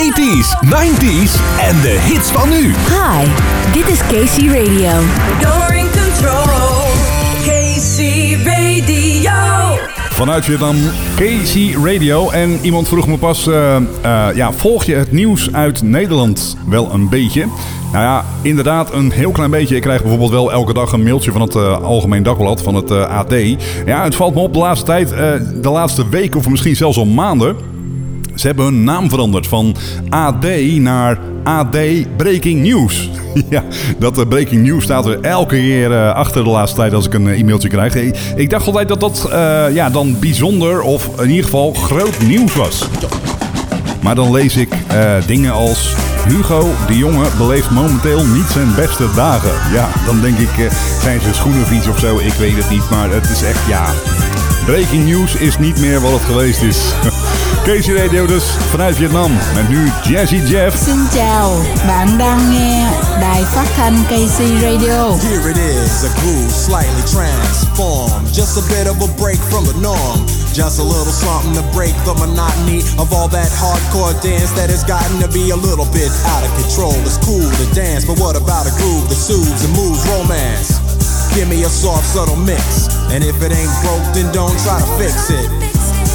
80s, 90s en de hits van nu. Hi, dit is Casey Radio. You're in control. Casey Radio. Vanuit Vietnam, Casey Radio. En iemand vroeg me pas, eh, eh, ja, volg je het nieuws uit Nederland wel een beetje? Nou ja, inderdaad een heel klein beetje. Ik krijg bijvoorbeeld wel elke dag een mailtje van het eh, Algemeen Dagblad, van het AD. Ja, het valt me op de laatste tijd, de laatste week of misschien zelfs al maanden... Ze hebben hun naam veranderd van AD naar AD Breaking News. ja, dat uh, Breaking News staat er elke keer uh, achter de laatste tijd als ik een uh, e-mailtje krijg. Ik dacht altijd dat dat ja, dan bijzonder of in ieder geval groot nieuws was. Maar dan lees ik dingen als... Hugo de Jonge beleeft momenteel niet zijn beste dagen. Ja, dan denk ik, zijn ze schoenenvies of zo? Ik weet het niet, maar het is echt, ja... Breaking news is niet meer wat het geweest is. KC Radio dus vanuit Vietnam. Met nu Jazzy Jeff. Xin chào, bạn đang nghe đài phát thanh KC Radio. Here it is, a groove slightly transformed. Just a bit of a break from the norm. Just a little something to break the monotony of all that hardcore dance that has gotten to be a little bit out of control. It's cool to dance, but what about a groove that soothes and moves romance? Give me a soft, subtle mix. And if it ain't broke, then don't try to fix it.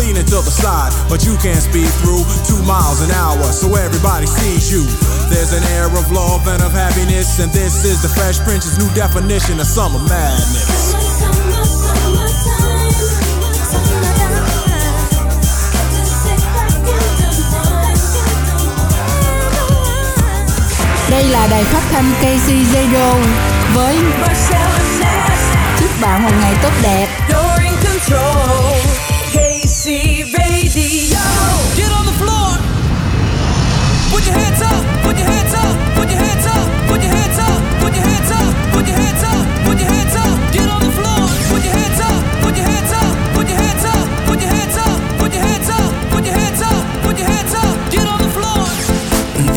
leaning to the side, but you can't speed through two miles an hour, so everybody sees you. There's an air of love and of happiness, and this is the Fresh Prince's new definition of summer madness. Đây là đài phát thanh KC Radio với chúc bạn một ngày tốt đẹp. KC Radio. Get on the floor. Put your hands up. Put your hands up. Put your hands up. Put your hands up. Put your hands up. Put your hands up. Put your hands up. Get on the floor. Put your hands up. Put your hands up. Put your hands up. Put your hands up. Put your hands up. Put your hands up. Put your hands up. Get on the floor.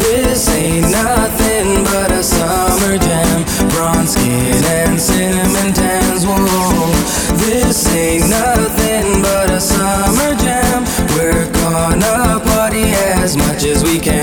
This ain't nothing but a summer jam. Bronze skin and cinnamon tans. Whoa, this ain't nothing much as we can.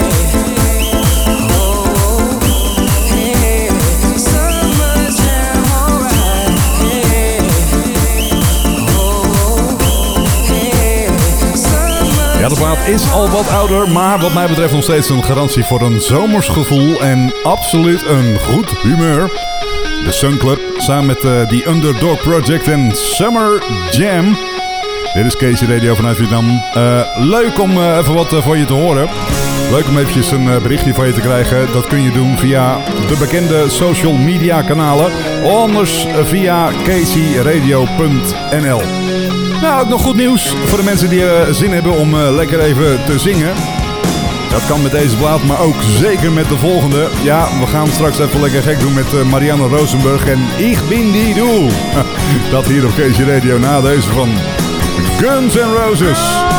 De is al wat ouder, maar wat mij betreft nog steeds een garantie voor een zomers gevoel en absoluut een goed humeur. De Sun Club samen met eh, die Underdog Project en Summer Jam. Dit is Casey Radio vanuit Vietnam. Eh, leuk om eh, even wat van je te horen. Leuk om eventjes een berichtje van je te krijgen. Dat kun je doen via de bekende social media kanalen. Anders via caseyradio.nl Nou, ook nog goed nieuws voor de mensen die eh, zin hebben om eh, lekker even te zingen. Dat kan met deze plaat, maar ook zeker met de volgende. Ja, we gaan straks even lekker gek doen met eh, Marianne Rosenberg en Ik bin die doel. Dat hier op Casey Radio na deze van Guns N' Roses.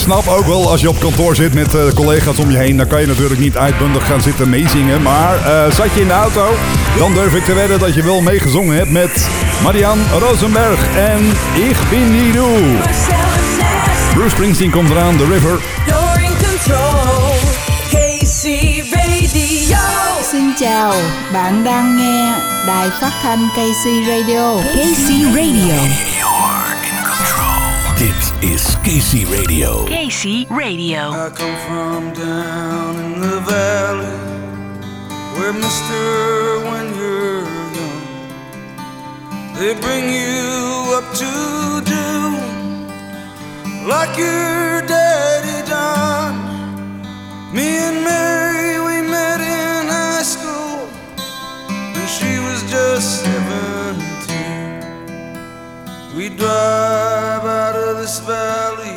snap ook wel, als je op kantoor zit met eh, collega's om je heen, dan kan je natuurlijk niet uitbundig gaan zitten meezingen. Maar eh, zat je in de auto, dan durf ik te wedden dat je wel meegezongen hebt met Marianne Rosenberg en Ik bin die. Bruce Springsteen komt eraan, The River. You're in control, KC Radio. Xin chào, bạn đang nghe đài phát thanh KC Radio. KC Radio. KC Radio. KC Radio. I come from down in the valley where Mister, when you're young, they bring you up to do like your daddy done. Me and Mary, we met in high school, she was just seventeen. We drive this valley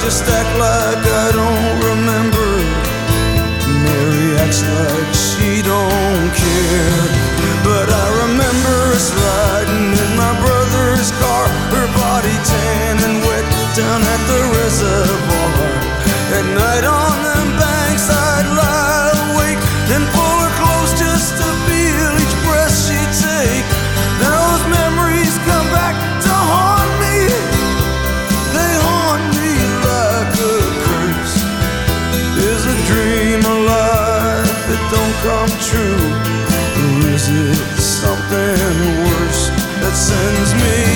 just act like I don't remember. Mary acts like she don't care. But I remember us riding in my brother's car, her body tan and wet down at the reservoir. At night on sends me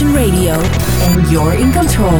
Radio, and you're in control.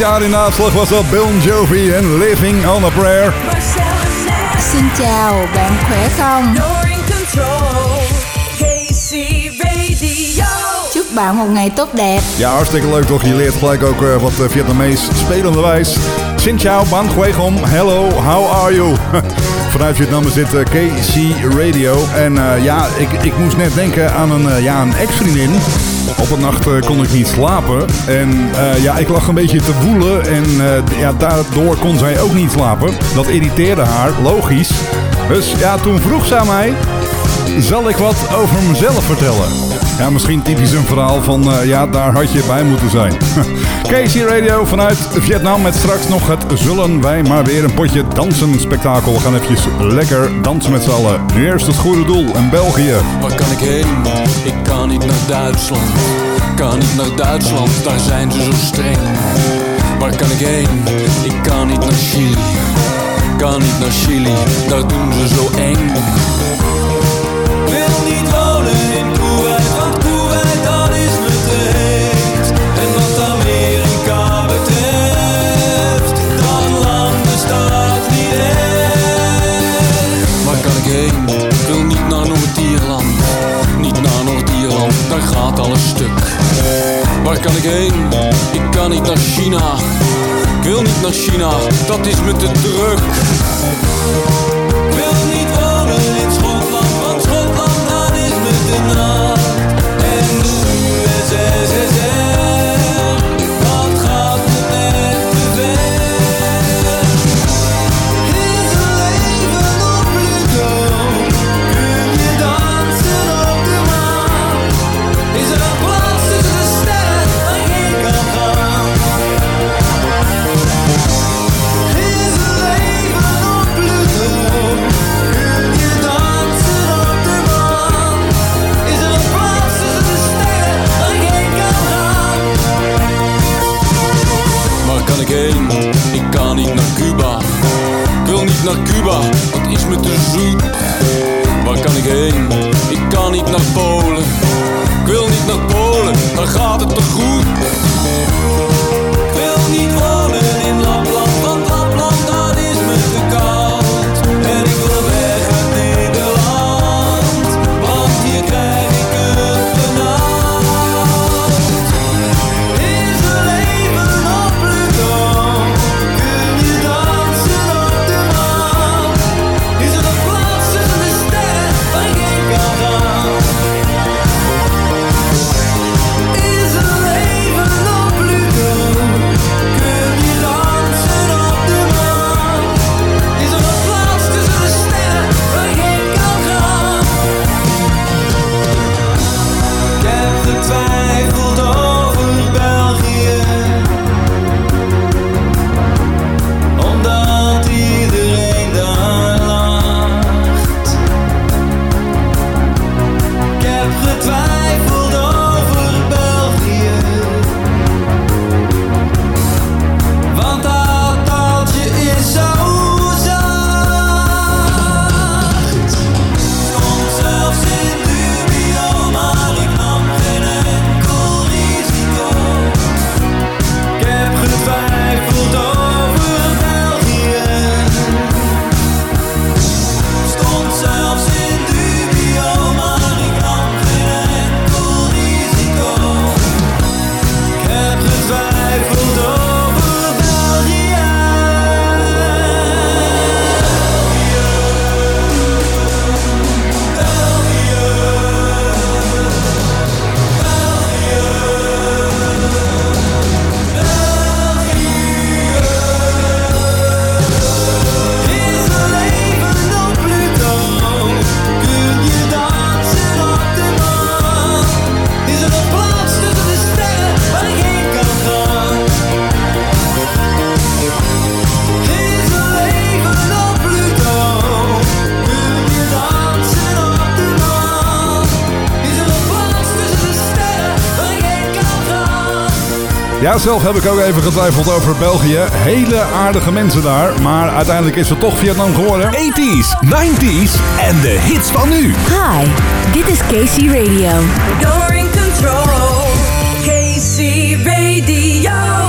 Luchtgitaar in de aanslag was dat Bill Jovi en Living on a Prayer. Xin chào, bạn khỏe không? Chúc bạn một ngày tốt đẹp. Ja, hartstikke leuk toch? Je leert gelijk ook eh, wat eh, Vietnamees spelenderwijs. Xin chào, ban Gom. Hello, how are you? Vanuit Vietnam is dit eh, KC Radio. En ja, ik, ik moest net denken aan een, ja, een ex-vriendin. Op een nacht eh, kon ik niet slapen. En eh, ja, ik lag een beetje te woelen. En eh, ja, daardoor kon zij ook niet slapen. Dat irriteerde haar, logisch. Dus ja, toen vroeg ze aan mij... Zal ik wat over mezelf vertellen? Ja, misschien typisch een verhaal van, eh, ja, daar had je bij moeten zijn. Casey Radio vanuit Vietnam met straks nog het Zullen Wij Maar Weer een potje dansen spektakel. We gaan eventjes lekker dansen met z'n allen. Nu eerst het goede doel in België. Waar kan ik heen? Ik kan niet naar Duitsland. Kan niet naar Duitsland, daar zijn ze zo streng. Waar kan ik heen? Ik kan niet naar Chili. Kan niet naar Chili, daar doen ze zo eng. Waar kan ik heen? Ik kan niet naar China. Ik wil niet naar China, dat is me te druk. Wil niet wonen in Schotland, want Schotland dat is me te nat. Ja, zelf heb ik ook even getwijfeld over België. Hele aardige mensen daar. Maar uiteindelijk is het toch Vietnam geworden. 80s, 90s en de hits van nu. Hi, dit is Casey Radio. You're in control. KC Radio.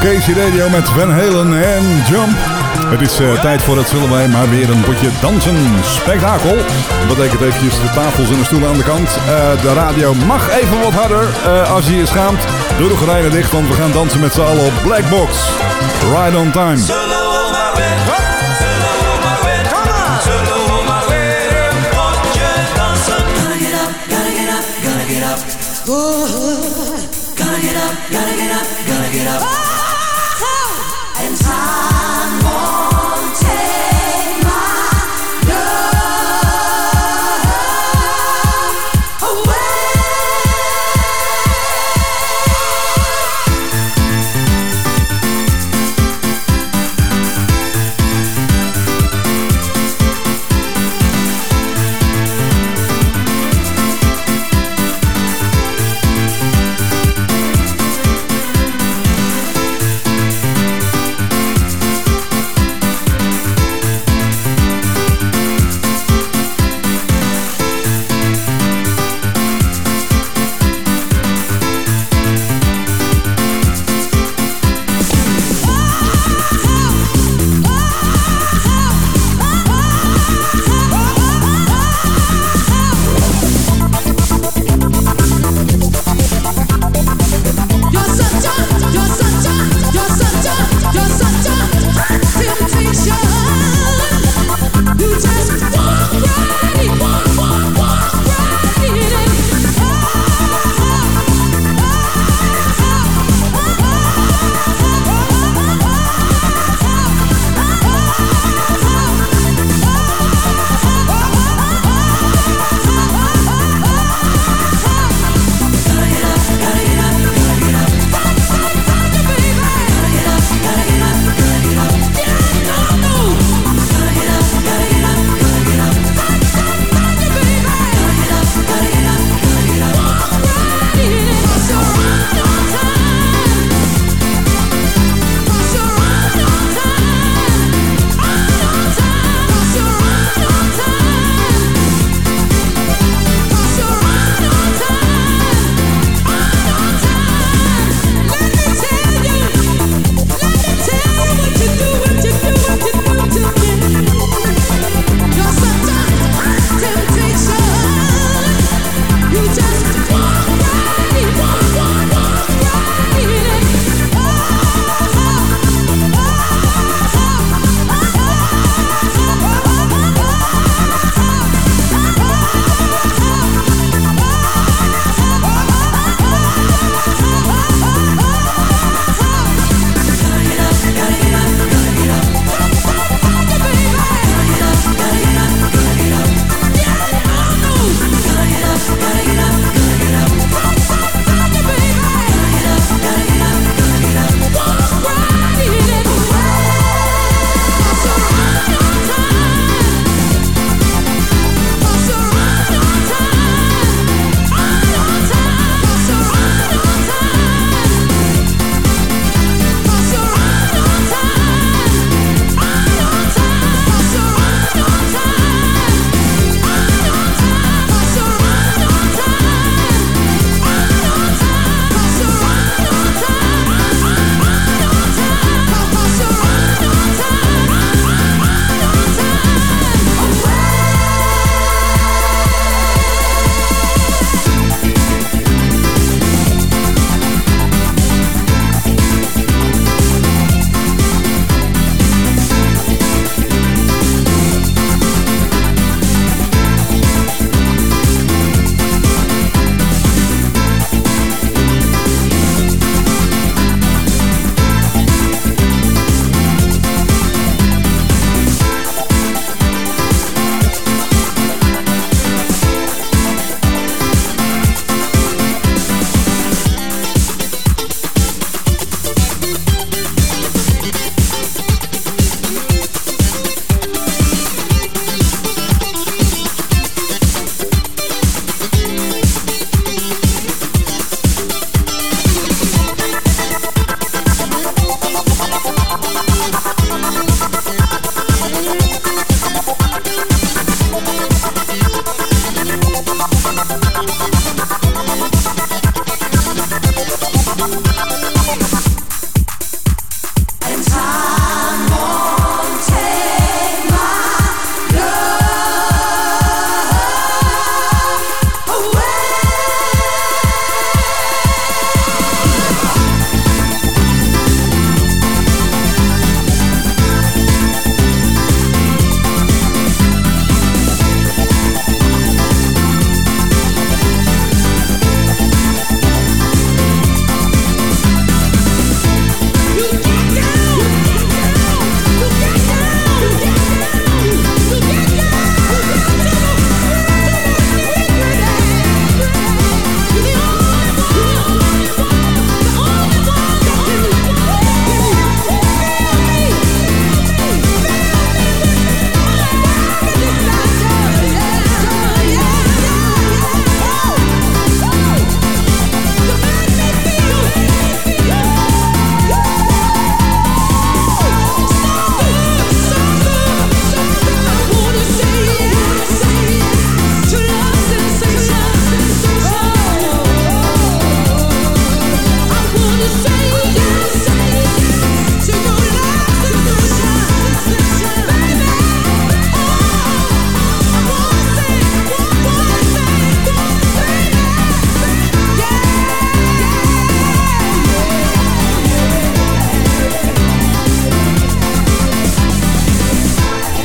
Casey Radio met Van Halen en Jump. Het is eh, tijd voor het zullen wij maar weer een potje dansen spektakel. Dat betekent eventjes de tafels en de stoelen aan de kant. Eh, de radio mag even wat harder eh, als je je schaamt. Doe de gordijnen dicht, want we gaan dansen met z'n allen op Blackbox. Ride on time. Gotta get up, gotta get up, gotta get up.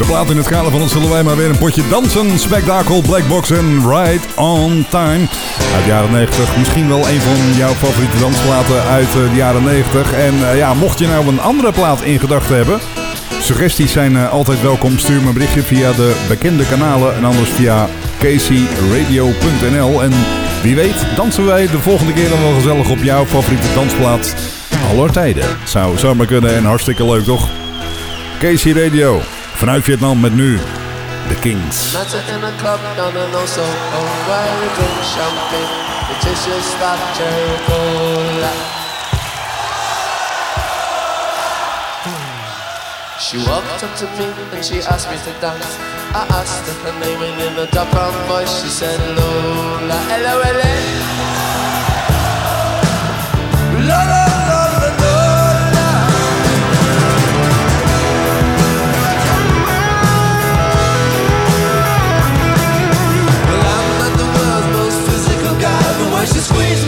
plaat in het kader van ons zullen wij maar weer een potje dansen. Smackdarkle, black box, en Right on Time. Uit de jaren 90. Misschien wel een van jouw favoriete dansplaten uit eh, de jaren 90. En eh, ja, mocht je nou een andere plaat in gedachten hebben... Suggesties zijn eh, altijd welkom. Stuur me een berichtje via de bekende kanalen en anders via CaseyRadio.nl. En wie weet dansen wij de volgende keer dan wel gezellig op jouw favoriete dansplaat. aller tijden. Zou zomaar kunnen en hartstikke leuk toch? Casey Radio. Vanuit Vietnam met nu The Kings. She walked up to me and she asked me to dance. I asked her her name and in a dark brown voice she said Lola, L-O-L-A. Lola!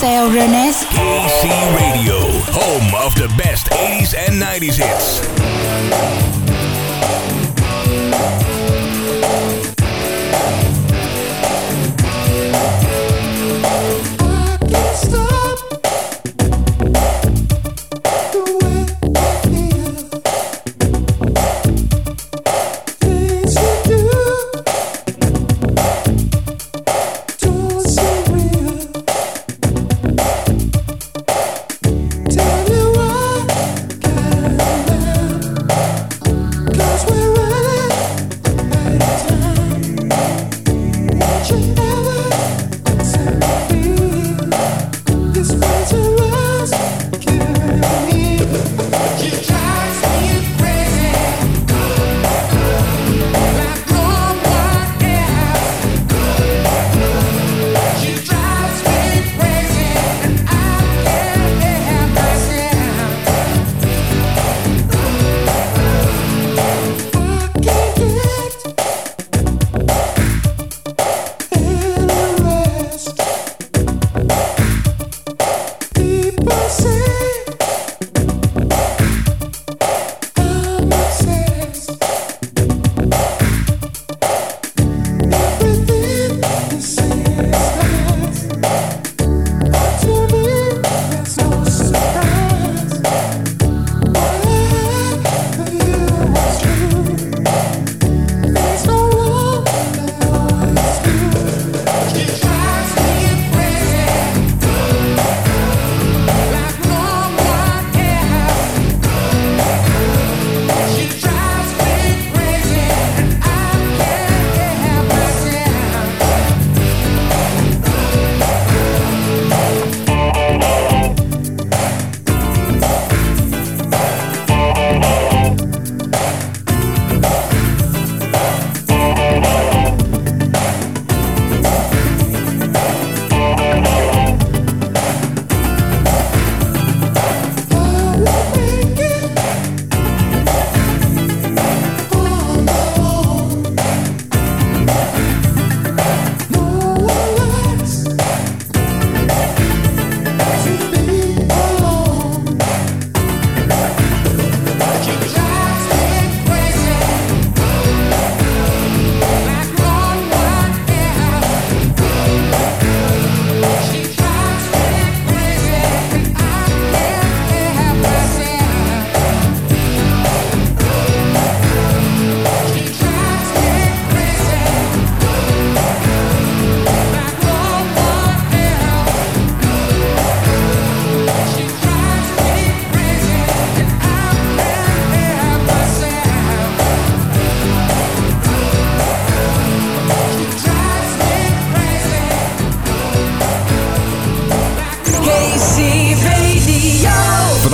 Marcel René. Spend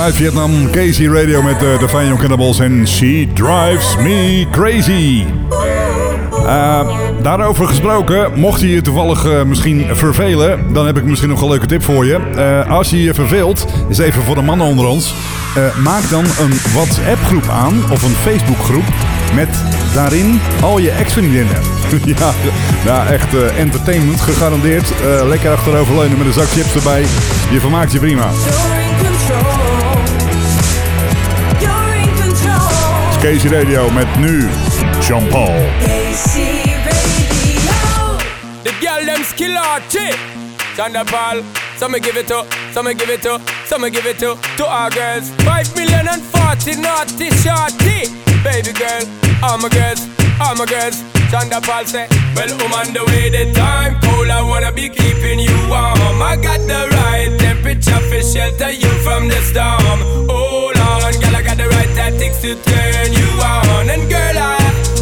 uit Vietnam. Casey Radio met eh, de Fine Cannibals en She Drives Me Crazy. Eh, daarover gesproken, mocht je je toevallig eh, misschien vervelen, dan heb ik misschien nog een leuke tip voor je. Als je je verveelt, is even voor de mannen onder ons, maak dan een WhatsApp groep aan of een Facebook groep met daarin al je ex-vriendinnen. ja, ja, echt entertainment gegarandeerd. Lekker achteroverleunen met een zak chips erbij. Je vermaakt je prima. KC Radio met nu Sean Paul. KC Radio. The girl them skill out, chick. Thunderball. Some me give it to, some me give it to, some me give it to, to our girls. Five million and forty naughty shorty. Baby girl, all my girls, all my girls. Thunderball say, well, I'm on the way, the time cold, I wanna be keeping you warm. I got the right temperature for shelter you from the storm. Hold on, girl, I got the right tactics to turn you on. And girl, I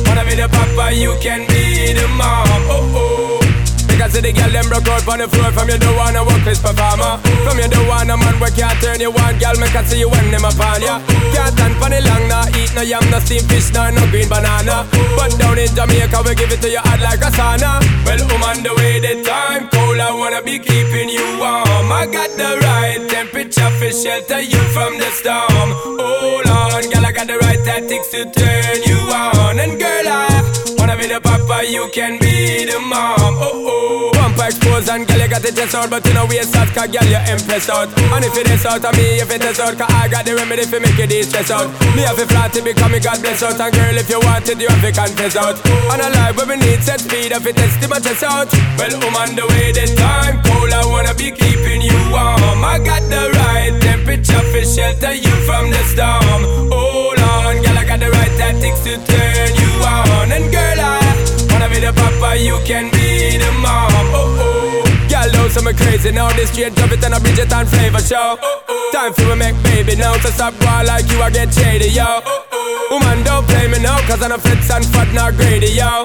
wanna be the papa, you can be the mom. Oh, oh. Because the girl them broke out on the floor. From you don't wanna performer. From you don't want a man where can't turn you on. Girl, me can see you when them upon ya. Can't stand for the long, nah Eat no yam, no steamed fish, nah, no green banana. But down in Jamaica, we give it to you hot like a sauna. Well, I'm on the way, the time cold I wanna be keeping you warm. I got the right temperature for shelter you from the storm. Hold on, girl, I got the right tactics to turn you on. And girl, I you can be the mom. Oh, oh. Bumper exposed and girl, you got the chest out But you know waist out, cause girl, you impress out. And if it is out of me, if it is out Cause I got the remedy for make you de-stress out. Me have a flat to become me God bless out. And girl, if you want it, you have to confess out. And a life where we need set speed If it test my chest out. Well, I'm on the way, the time cold I wanna be keeping you warm. I got the right temperature for shelter you from the storm. Hold on, girl, I got the right tactics to turn you on. And girl, I wanna be the papa, you can be the mom Oh, oh Girl, know some crazy. Now This straight drop it and a Bridget and flavor show. Time for we make baby now To stop going like you, I get shady, yo. Woman, don't play me now Cause I'm a fits and fat, not greedy, yo.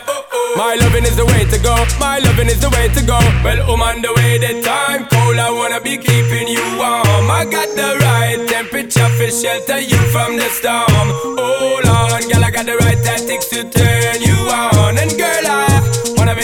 My loving is the way to go. My loving is the way to go. Well, on the way, the time cold I wanna be keeping you warm. I got the right temperature for shelter you from the storm. Hold on, girl, I got the right tactics to turn you on. And girl, I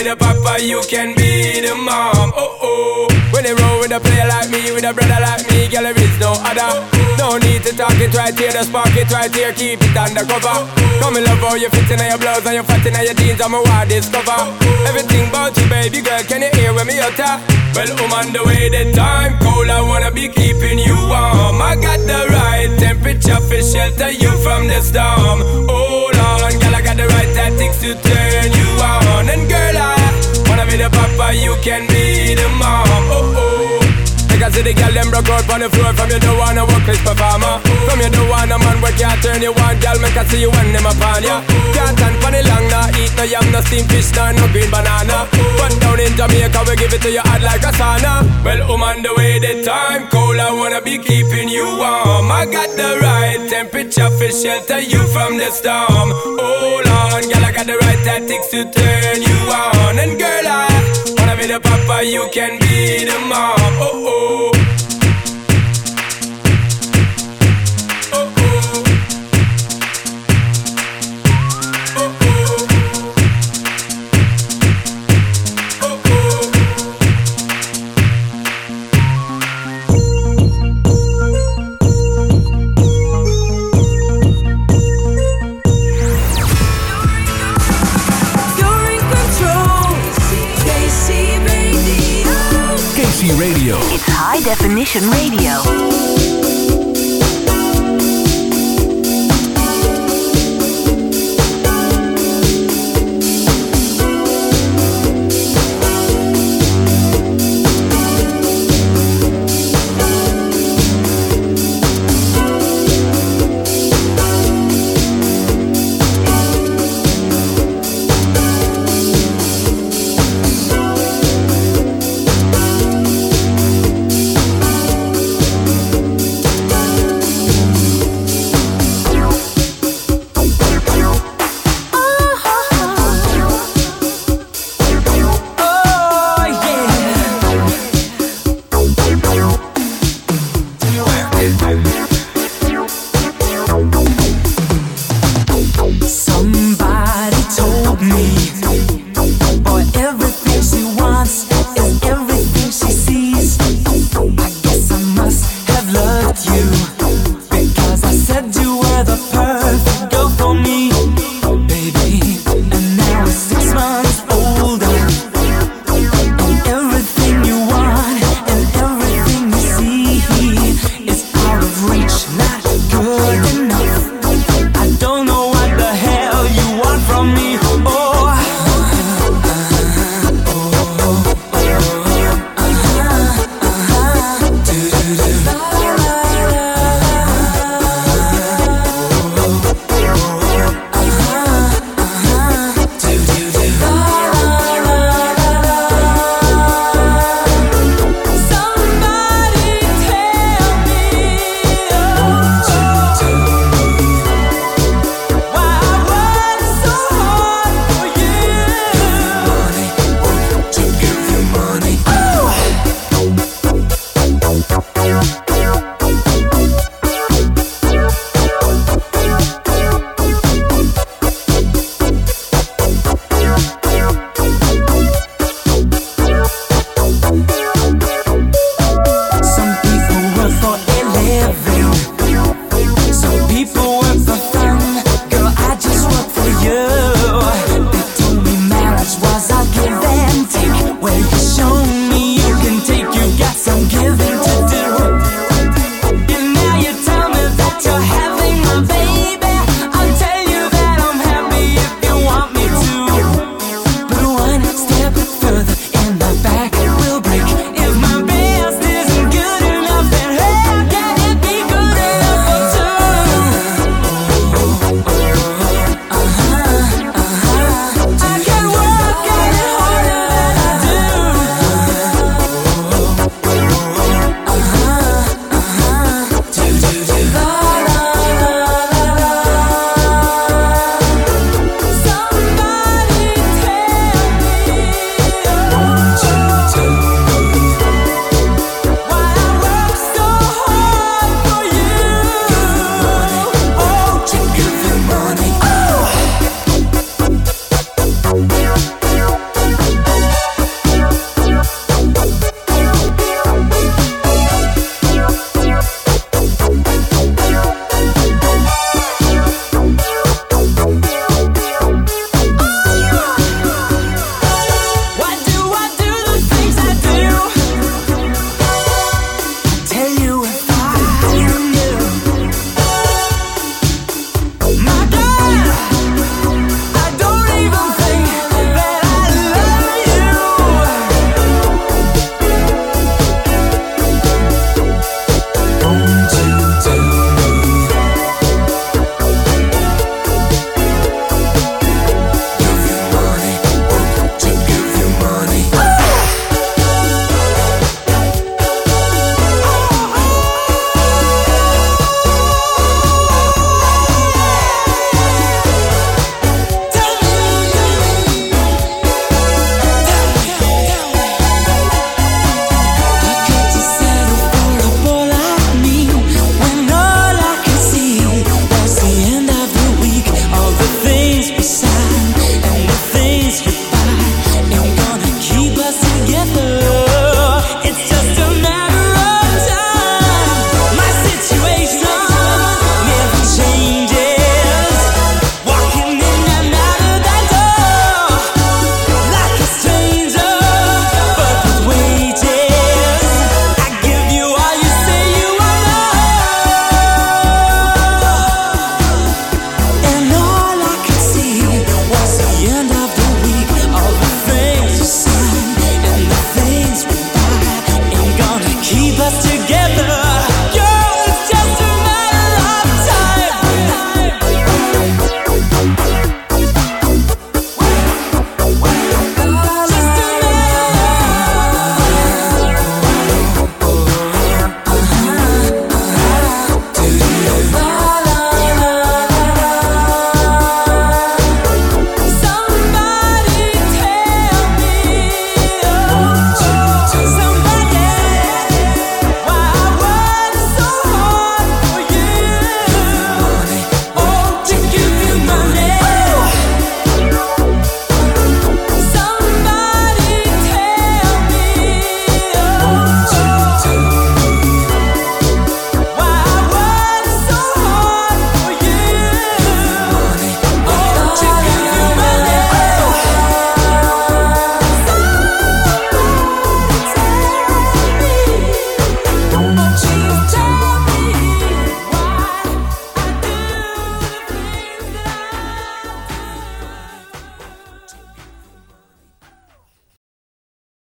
the papa, you can be the mom. Oh, oh. When they roll with a player like me With a brother like me, girl, there is no other. No need to talk it right here, the spark it right here Keep it undercover. Come in love how you fit in your blouse And you fat in your jeans, I'm a wild discover. Everything about you, baby girl, can you hear when me utter? Well, I'm on the way, the time cold I wanna be keeping you warm. I got the right temperature for shelter you from the storm. Hold on, girl, I got the right tactics to turn you on can be the mom Oh, oh. Because see the girl them broke out on the floor. From you don't wanna work this performer From you don't want a man where can't turn you on. Girl, me can see you when them upon ya. Can't stand for the long, nah Eat no yam, no steamed fish, nah, no green banana. But down in Jamaica, we give it to you hot like a sauna. Well, on the way, the time cold I wanna be keeping you warm. I got the right temperature for shelter you from the storm. Hold on, girl, I got the right tactics to turn you on. And girl, I wanna be the papa, you can be the mom. Oh, oh definition radio.